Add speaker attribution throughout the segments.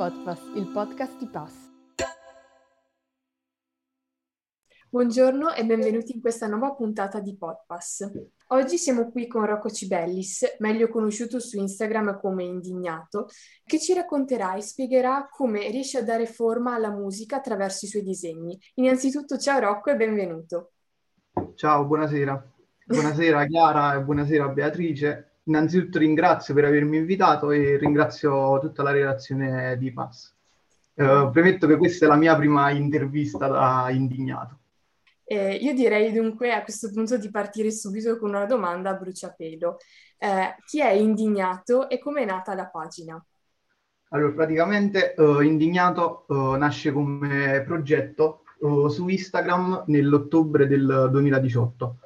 Speaker 1: Podpass, il podcast di Pass.
Speaker 2: Buongiorno e benvenuti in questa nuova puntata di Podpass. Oggi siamo qui con Rocco Cibellis, meglio conosciuto su Instagram come Indignato, che ci racconterà e spiegherà come riesce a dare forma alla musica attraverso i suoi disegni. Innanzitutto ciao Rocco e benvenuto.
Speaker 3: Ciao, buonasera. Buonasera Chiara e buonasera Beatrice innanzitutto ringrazio per avermi invitato e ringrazio tutta la redazione di Pass. Uh, premetto che questa è la mia prima intervista da indignato.
Speaker 2: Eh, io direi dunque a questo punto di partire subito con una domanda a bruciapelo. Eh, chi è Indignato e come è nata la pagina?
Speaker 3: Allora, praticamente uh, Indignato uh, nasce come progetto su Instagram nell'ottobre del 2018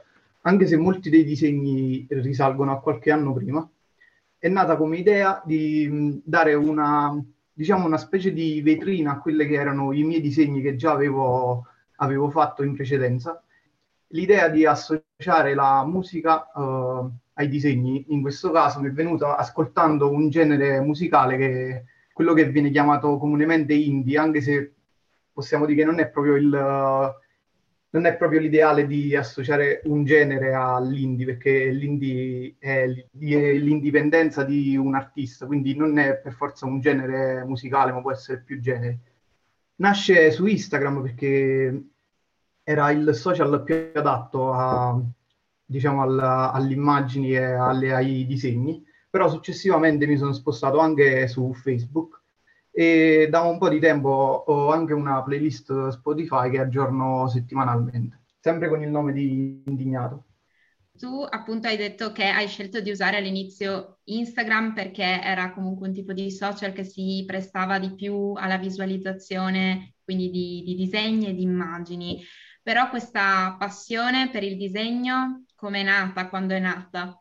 Speaker 3: anche se molti dei disegni risalgono a qualche anno prima, è nata come idea di dare una, diciamo, una specie di vetrina a quelli che erano i miei disegni che già avevo, avevo fatto in precedenza. L'idea di associare la musica uh, ai disegni, in questo caso mi è venuta ascoltando un genere musicale che è quello che viene chiamato comunemente indie, anche se possiamo dire che non è proprio il, non è proprio l'ideale di associare un genere all'indie, perché l'indie è l'indipendenza di un artista, quindi non è per forza un genere musicale, ma può essere più generi. Nasce su Instagram perché era il social più adatto a, diciamo, alla, alle immagini e alle, ai disegni, però successivamente mi sono spostato anche su Facebook e da un po' di tempo ho anche una playlist Spotify che aggiorno settimanalmente, sempre con il nome di Indignato.
Speaker 4: Tu appunto hai detto che hai scelto di usare all'inizio Instagram perché era comunque un tipo di social che si prestava di più alla visualizzazione, quindi di, di disegni e di immagini. Però questa passione per il disegno come è nata, quando è nata?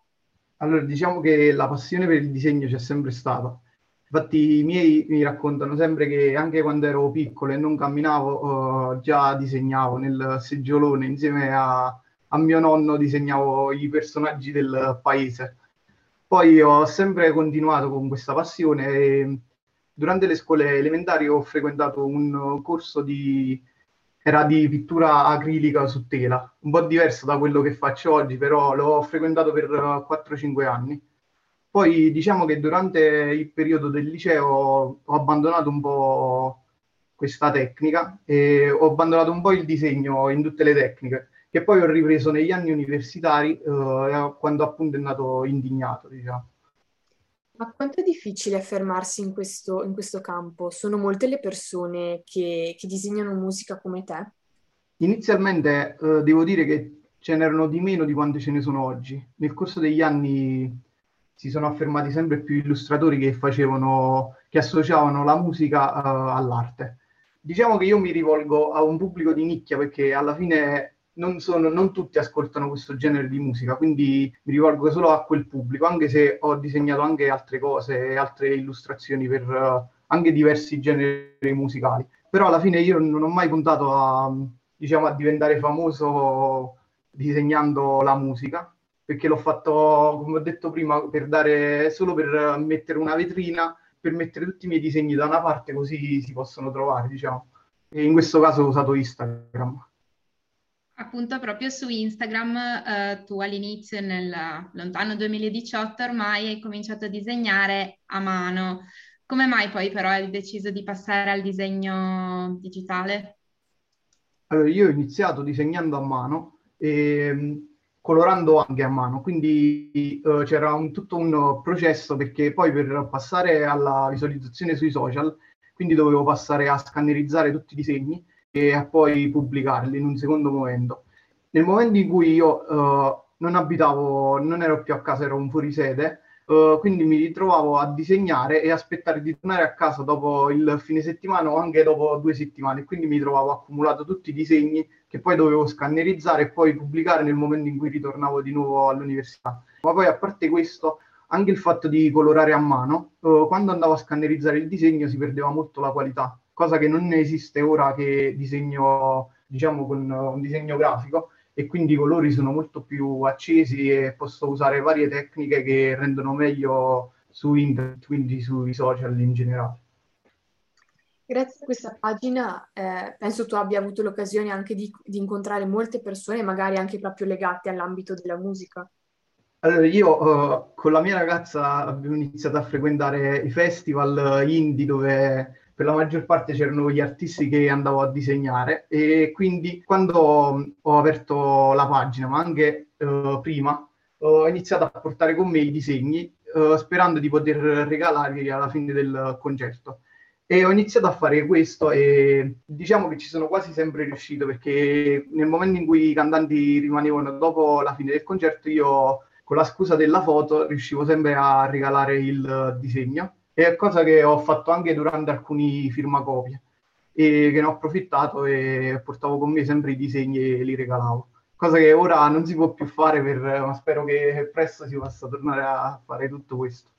Speaker 3: Allora, diciamo che la passione per il disegno c'è sempre stata Infatti i miei mi raccontano sempre che anche quando ero piccolo e non camminavo, uh, già disegnavo nel seggiolone insieme a, a, mio nonno, disegnavo i personaggi del paese. Poi ho sempre continuato con questa passione e durante le scuole elementari ho frequentato un corso di, era di pittura acrilica su tela, un po' diverso da quello che faccio oggi, però l'ho frequentato per 4-5 anni poi diciamo che durante il periodo del liceo ho abbandonato un po' questa tecnica e ho abbandonato un po' il disegno in tutte le tecniche, che poi ho ripreso negli anni universitari eh, quando appunto è nato indignato, diciamo.
Speaker 2: Ma quanto è difficile affermarsi in questo, in questo campo? Sono molte le persone che, che disegnano musica come te?
Speaker 3: Inizialmente eh, devo dire che ce n'erano di meno di quante ce ne sono oggi. Nel corso degli anni si sono affermati sempre più illustratori che facevano, che associavano la musica uh, all'arte. Diciamo che io mi rivolgo a un pubblico di nicchia perché alla fine non, sono, non tutti ascoltano questo genere di musica, quindi mi rivolgo solo a quel pubblico, anche se ho disegnato anche altre cose, altre illustrazioni per uh, anche diversi generi musicali. Però alla fine io non ho mai puntato a, diciamo, a diventare famoso disegnando la musica, perché l'ho fatto, come ho detto prima, per dare, solo per mettere una vetrina, per mettere tutti i miei disegni da una parte così si possono trovare, diciamo. E in questo caso ho usato Instagram.
Speaker 4: Appunto, proprio su Instagram eh, tu all'inizio, nel lontano 2018, ormai hai cominciato a disegnare a mano. Come mai poi però hai deciso di passare al disegno digitale?
Speaker 3: Allora, io ho iniziato disegnando a mano e colorando anche a mano, quindi uh, c'era un, tutto un processo perché poi per passare alla visualizzazione sui social, quindi dovevo passare a scannerizzare tutti i disegni e a poi pubblicarli in un secondo momento. Nel momento in cui io uh, non abitavo, non ero più a casa, ero un fuorisede, Uh, quindi mi ritrovavo a disegnare e aspettare di tornare a casa dopo il fine settimana o anche dopo due settimane. Quindi mi trovavo accumulato tutti i disegni che poi dovevo scannerizzare e poi pubblicare nel momento in cui ritornavo di nuovo all'università. Ma poi a parte questo, anche il fatto di colorare a mano, uh, quando andavo a scannerizzare il disegno si perdeva molto la qualità, cosa che non esiste ora che disegno, diciamo, con un disegno grafico e quindi i colori sono molto più accesi e posso usare varie tecniche che rendono meglio su internet, quindi sui social in generale.
Speaker 2: Grazie a questa pagina eh, penso tu abbia avuto l'occasione anche di, di, incontrare molte persone, magari anche proprio legate all'ambito della musica.
Speaker 3: Allora, io uh, con la mia ragazza abbiamo iniziato a frequentare i festival indie dove per la maggior parte c'erano gli artisti che andavo a disegnare e quindi quando ho aperto la pagina, ma anche uh, prima, ho iniziato a portare con me i disegni uh, sperando di poter regalarli alla fine del concerto. E ho iniziato a fare questo e diciamo che ci sono quasi sempre riuscito perché nel momento in cui i cantanti rimanevano dopo la fine del concerto io con la scusa della foto riuscivo sempre a regalare il disegno è cosa che ho fatto anche durante alcuni firmacopie e che ne ho approfittato e portavo con me sempre i disegni e li regalavo. Cosa che ora non si può più fare per, ma spero che presto si possa tornare a fare tutto questo.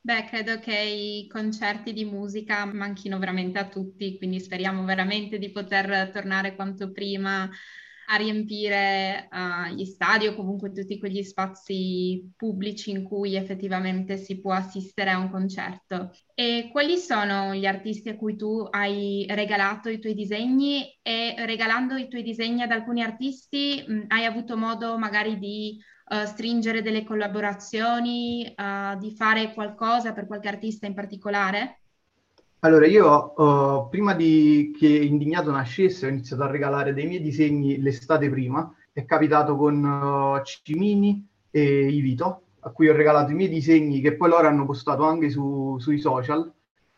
Speaker 4: Beh, credo che i concerti di musica manchino veramente a tutti, quindi speriamo veramente di poter tornare quanto prima a riempire uh, gli stadi o comunque tutti quegli spazi pubblici in cui effettivamente si può assistere a un concerto. E quali sono gli artisti a cui tu hai regalato i tuoi disegni e regalando i tuoi disegni ad alcuni artisti mh, hai avuto modo magari di uh, stringere delle collaborazioni, uh, di fare qualcosa per qualche artista in particolare?
Speaker 3: Allora, io uh, prima di che Indignato nascesse ho iniziato a regalare dei miei disegni l'estate prima. È capitato con uh, Cimini e Ivito, a cui ho regalato i miei disegni che poi loro hanno postato anche su, sui social.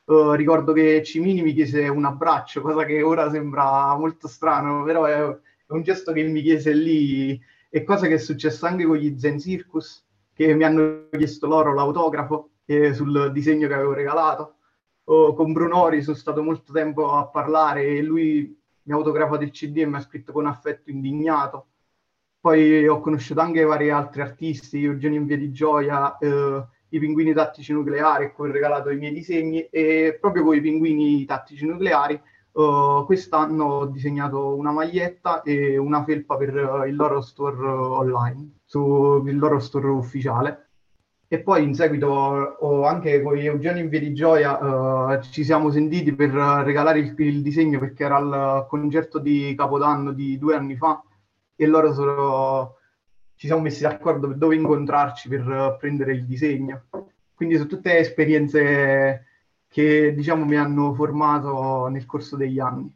Speaker 3: Uh, ricordo che Cimini mi chiese un abbraccio, cosa che ora sembra molto strano, però è, è un gesto che mi chiese lì e cosa che è successo anche con gli Zen Circus, che mi hanno chiesto loro l'autografo eh, sul disegno che avevo regalato. O con Brunori sono stato molto tempo a parlare e lui mi ha autografato il CD e mi ha scritto con affetto indignato. Poi ho conosciuto anche vari altri artisti, Eugenio in Via di Gioia, eh, i pinguini tattici nucleari, a cui ho regalato i miei disegni, e proprio con i pinguini tattici nucleari Uh, quest'anno ho disegnato una maglietta e una felpa per uh, il loro store online, sul loro store ufficiale. E poi in seguito ho anche con Eugenio in Via di Gioia ci siamo sentiti per regalare il, il, disegno perché era al concerto di Capodanno di due anni fa e loro sono, ci siamo messi d'accordo dove incontrarci per prendere il disegno. Quindi sono tutte esperienze che diciamo mi hanno formato nel corso degli anni.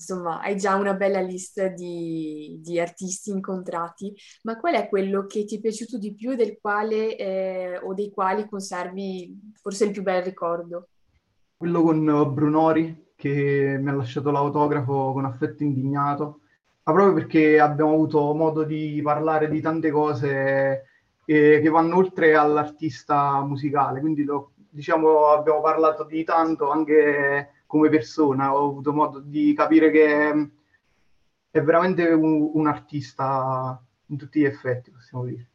Speaker 2: Insomma, hai già una bella lista di, di artisti incontrati, ma qual è quello che ti è piaciuto di più del quale eh, o dei quali conservi forse il più bel ricordo?
Speaker 3: Quello con Brunori, che mi ha lasciato l'autografo con affetto indignato, ma proprio perché abbiamo avuto modo di parlare di tante cose eh, che vanno oltre all'artista musicale, quindi lo, diciamo, abbiamo parlato di tanto anche come persona, ho avuto modo di capire che è veramente un, un artista in tutti gli effetti, possiamo dire.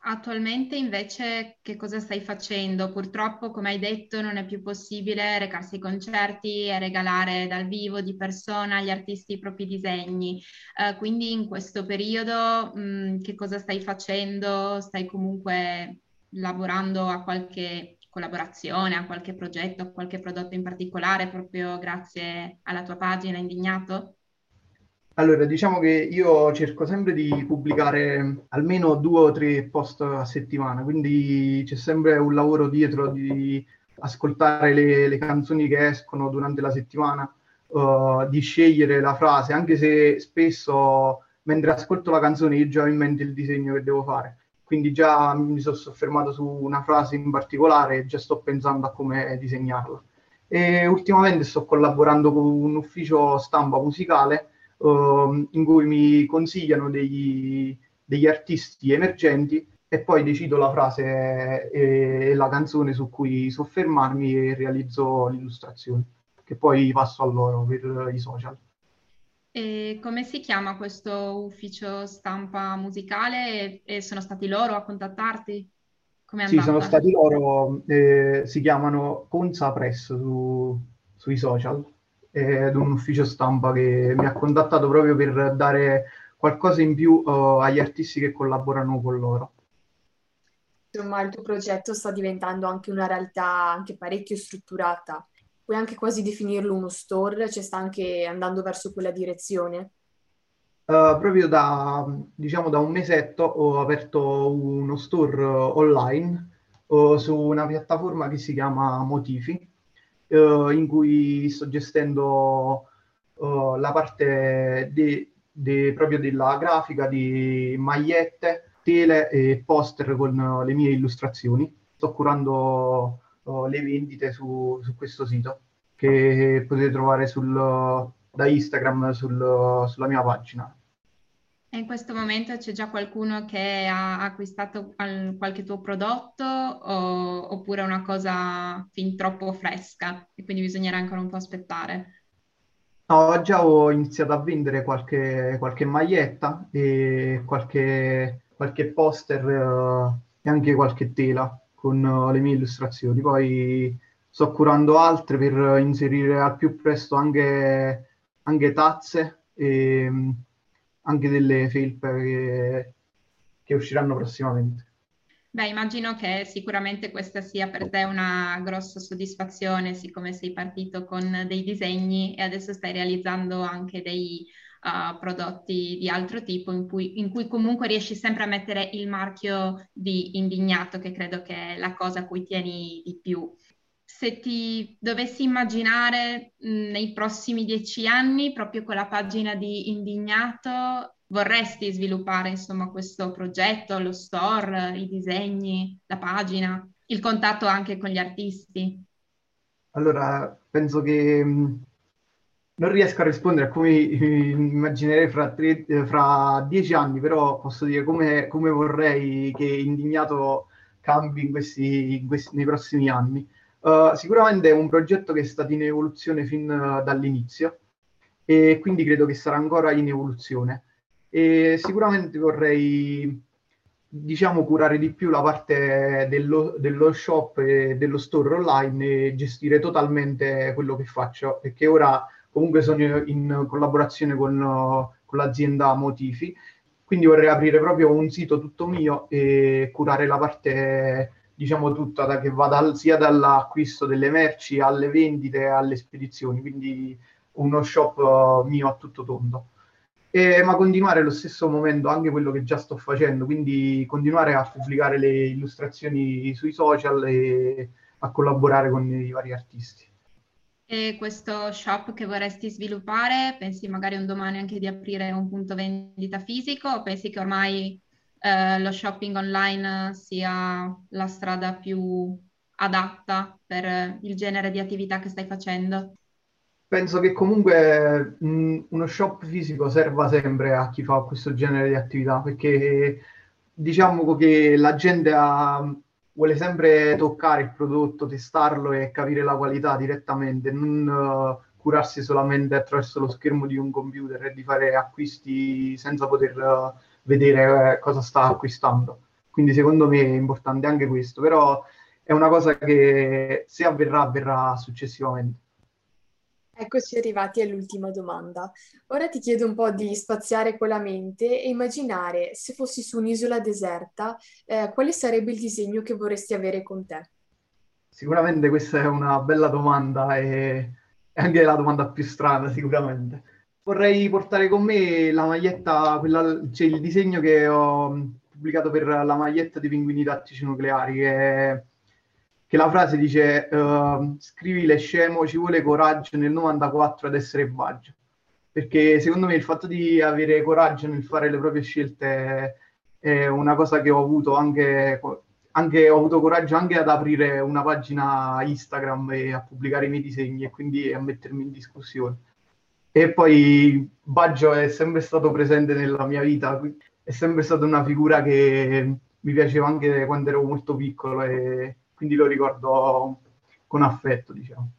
Speaker 4: Attualmente invece che cosa stai facendo? Purtroppo, come hai detto, non è più possibile recarsi ai concerti e regalare dal vivo di persona agli artisti i propri disegni. Uh, quindi in questo periodo mh, che cosa stai facendo? Stai comunque lavorando a qualche collaborazione, a qualche progetto, a qualche prodotto in particolare proprio grazie alla tua pagina Indignato?
Speaker 3: Allora, diciamo che io cerco sempre di pubblicare almeno due o tre post a settimana, quindi c'è sempre un lavoro dietro di ascoltare le, le canzoni che escono durante la settimana, uh, di scegliere la frase, anche se spesso mentre ascolto la canzone io già ho in mente il disegno che devo fare quindi già mi sono soffermato su una frase in particolare e già sto pensando a come disegnarla. E ultimamente sto collaborando con un ufficio stampa musicale uh, in cui mi consigliano degli, degli, artisti emergenti e poi decido la frase e, e la canzone su cui soffermarmi e realizzo l'illustrazione, che poi passo a loro per i social.
Speaker 4: E come si chiama questo ufficio stampa musicale e, e sono stati loro a contattarti?
Speaker 3: Come sì, sono stati loro, eh, si chiamano Consa Press su, sui social, ed un ufficio stampa che mi ha contattato proprio per dare qualcosa in più uh, agli artisti che collaborano con loro.
Speaker 2: insomma il tuo progetto sta diventando anche una realtà anche parecchio strutturata. Puoi anche quasi definirlo uno store, cioè sta anche andando verso quella direzione.
Speaker 3: Uh, proprio da, diciamo, da un mesetto ho aperto uno store online uh, su una piattaforma che si chiama Motifi, uh, in cui sto gestendo la parte de, de, proprio della grafica di magliette, tele e poster con le mie illustrazioni. Sto curando le vendite su, su, questo sito che potete trovare sul, da Instagram sul, sulla mia pagina.
Speaker 4: E in questo momento c'è già qualcuno che ha acquistato qualche tuo prodotto o, oppure è una cosa fin troppo fresca e quindi bisognerà ancora un po' aspettare?
Speaker 3: No, già ho iniziato a vendere qualche, qualche maglietta e qualche, qualche poster uh, e anche qualche tela con uh, le mie illustrazioni. Poi sto curando altre per inserire al più presto anche, anche tazze e anche delle felpe che, che usciranno prossimamente.
Speaker 4: Beh, immagino che sicuramente questa sia per te una grossa soddisfazione, siccome sei partito con dei disegni e adesso stai realizzando anche dei uh, prodotti di altro tipo in cui, in cui, comunque riesci sempre a mettere il marchio di indignato, che credo che è la cosa a cui tieni di più. Se ti dovessi immaginare nei prossimi dieci anni, proprio con la pagina di Indignato, vorresti sviluppare insomma questo progetto, lo store, i disegni, la pagina, il contatto anche con gli artisti?
Speaker 3: Allora, penso che non riesco a rispondere a come immaginerei fra, tre, fra, dieci anni, però posso dire come, come vorrei che Indignato cambi in questi, in questi, nei prossimi anni. Uh, sicuramente è un progetto che è stato in evoluzione fin dall'inizio e quindi credo che sarà ancora in evoluzione e sicuramente vorrei diciamo curare di più la parte dello, dello shop e dello store online e gestire totalmente quello che faccio perché ora comunque sono in collaborazione con, con l'azienda Motifi. Quindi vorrei aprire proprio un sito tutto mio e curare la parte diciamo tutta da, che va dal, sia dall'acquisto delle merci alle vendite alle spedizioni. Quindi uno shop mio a tutto tondo. E, ma continuare allo stesso momento anche quello che già sto facendo, quindi continuare a pubblicare le illustrazioni sui social e a collaborare con i vari artisti.
Speaker 4: E questo shop che vorresti sviluppare, pensi magari un domani anche di aprire un punto vendita fisico o pensi che ormai eh, lo shopping online sia la strada più adatta per il genere di attività che stai facendo?
Speaker 3: penso che comunque mh, uno shop fisico serva sempre a chi fa questo genere di attività perché diciamo che la gente ha, vuole sempre toccare il prodotto, testarlo e capire la qualità direttamente, non uh, curarsi solamente attraverso lo schermo di un computer e di fare acquisti senza poter uh, vedere uh, cosa sta acquistando. Quindi secondo me è importante anche questo, però è una cosa che se avverrà avverrà successivamente.
Speaker 2: Eccoci arrivati all'ultima domanda. Ora ti chiedo un po' di spaziare con la mente e immaginare se fossi su un'isola deserta, eh, quale sarebbe il disegno che vorresti avere con te?
Speaker 3: Sicuramente questa è una bella domanda e è anche la domanda più strana sicuramente. Vorrei portare con me la maglietta, quella, cioè il disegno che ho pubblicato per la maglietta dei pinguini tattici nucleari, che è che la frase dice uh, scrivile scemo, ci vuole coraggio nel 94 ad essere baggio. Perché secondo me il fatto di avere coraggio nel fare le proprie scelte è una cosa che ho avuto anche, anche, ho avuto coraggio anche ad aprire una pagina Instagram e a pubblicare i miei disegni e quindi a mettermi in discussione. E poi Baggio è sempre stato presente nella mia vita, è sempre stata una figura che mi piaceva anche quando ero molto piccolo e quindi lo ricordo con affetto, diciamo.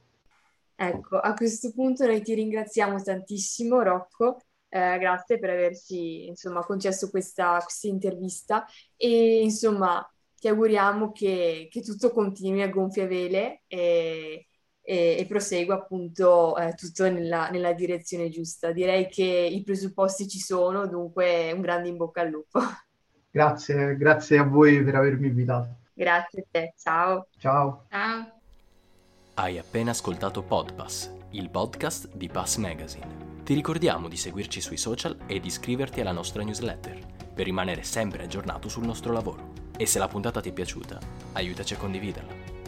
Speaker 2: Ecco, a questo punto noi ti ringraziamo tantissimo, Rocco. Eh, grazie per averci insomma, concesso questa, questa, intervista e insomma ti auguriamo che, che tutto continui a gonfie vele e, e, e prosegua appunto eh, tutto nella, nella, direzione giusta. Direi che i presupposti ci sono, dunque un grande in bocca al lupo.
Speaker 3: Grazie, grazie a voi per avermi invitato.
Speaker 5: Grazie a te, ciao.
Speaker 3: Ciao.
Speaker 4: Ciao.
Speaker 6: Hai appena ascoltato Podpass, il podcast di Pass Magazine. Ti ricordiamo di seguirci sui social e di iscriverti alla nostra newsletter per rimanere sempre aggiornato sul nostro lavoro. E se la puntata ti è piaciuta, aiutaci a condividerla.